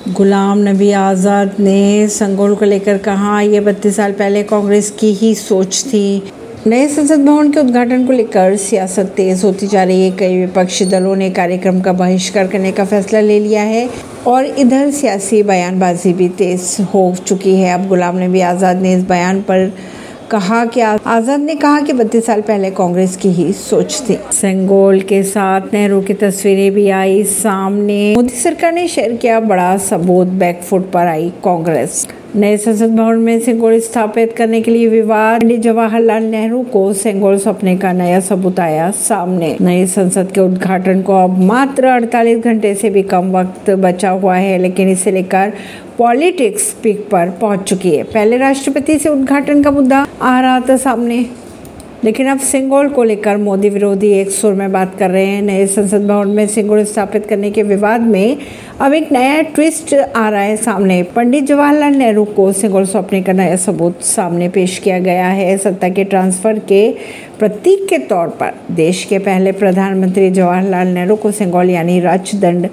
गुलाम नबी आज़ाद ने संगोल को लेकर कहा, ये बत्तीस साल पहले कांग्रेस की ही सोच थी। नए संसद भवन के उद्घाटन को लेकर सियासत तेज होती जा रही है। कई विपक्षी दलों ने कार्यक्रम का बहिष्कार करने का फैसला ले लिया है और इधर सियासी बयानबाजी भी तेज हो चुकी है। अब गुलाम नबी आज़ाद ने इस बयान पर कहा कि आज़ाद ने कहा कि बत्तीस साल पहले कांग्रेस की ही सोच थी। संगोल के साथ नेहरू की तस्वीरें भी आई सामने। मोदी सरकार ने शेयर किया बड़ा सबूत, बैकफुट पर आई कांग्रेस। नए संसद भवन में सेंगोल स्थापित करने के लिए विवाद। पंडित जवाहरलाल नेहरू को सेंगोल सपने का नया सबूत आया सामने। नए संसद के उद्घाटन को अब मात्र 48 घंटे से भी कम वक्त बचा हुआ है, लेकिन इसे लेकर पॉलिटिक्स पीक पर पहुँच चुकी है। पहले राष्ट्रपति से उद्घाटन का मुद्दा आ रहा था सामने। लेकिन अब सिंगोल को लेकर मोदी विरोधी एक सुर में बात कर रहे हैं। नए संसद भवन में सिंगोल स्थापित करने के विवाद में अब एक नया ट्विस्ट आ रहा है सामने। पंडित जवाहरलाल नेहरू को सिंगोल सौंपने का नया सबूत सामने पेश किया गया है। सत्ता के ट्रांसफ़र के प्रतीक के तौर पर देश के पहले प्रधानमंत्री जवाहरलाल नेहरू को सिंगोल यानी राजदंड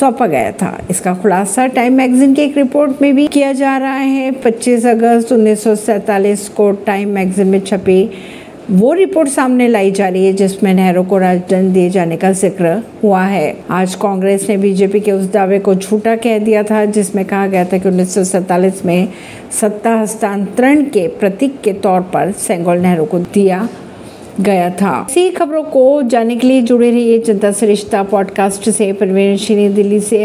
सौंपा गया था। इसका खुलासा टाइम मैगजीन की एक रिपोर्ट में भी किया जा रहा है। 25 अगस्त उन्नीस सौ सैंतालीस को टाइम मैगजीन में छपी वो रिपोर्ट सामने लाई जा रही है जिसमें नेहरू को राजदंड दिए जाने का ज़िक्र हुआ है। आज कांग्रेस ने बीजेपी के उस दावे को झूठा कह दिया था, जिसमें कहा गया था कि उन्नीस में सत्ता हस्तांतरण के प्रतीक के तौर पर सेंगोल नेहरू को दिया गया था। इसी खबरों को जानने के लिए जुड़े रहिए जनता सरिश्ता पॉडकास्ट से। परवीन दिल्ली से